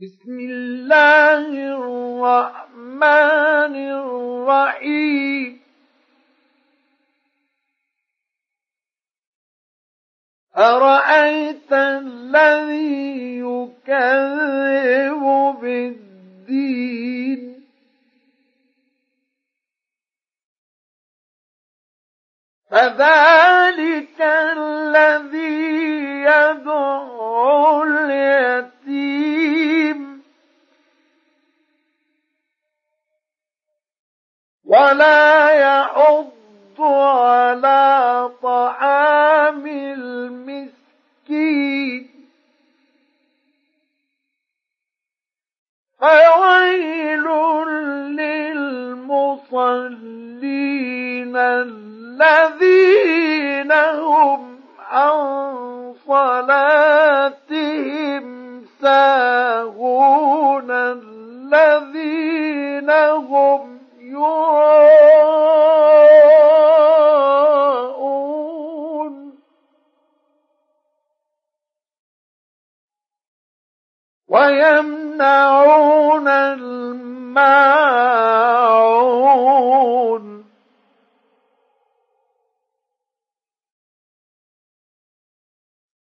بسم الله الرحمن الرحيم. أرأيت الذي يكذب بالدين؟ فذلك الذي ولا يحض على طعام المسكين. فويل للمصلين الذين هم عن صلاتهم ساهون الذين هم ويمنعون الماء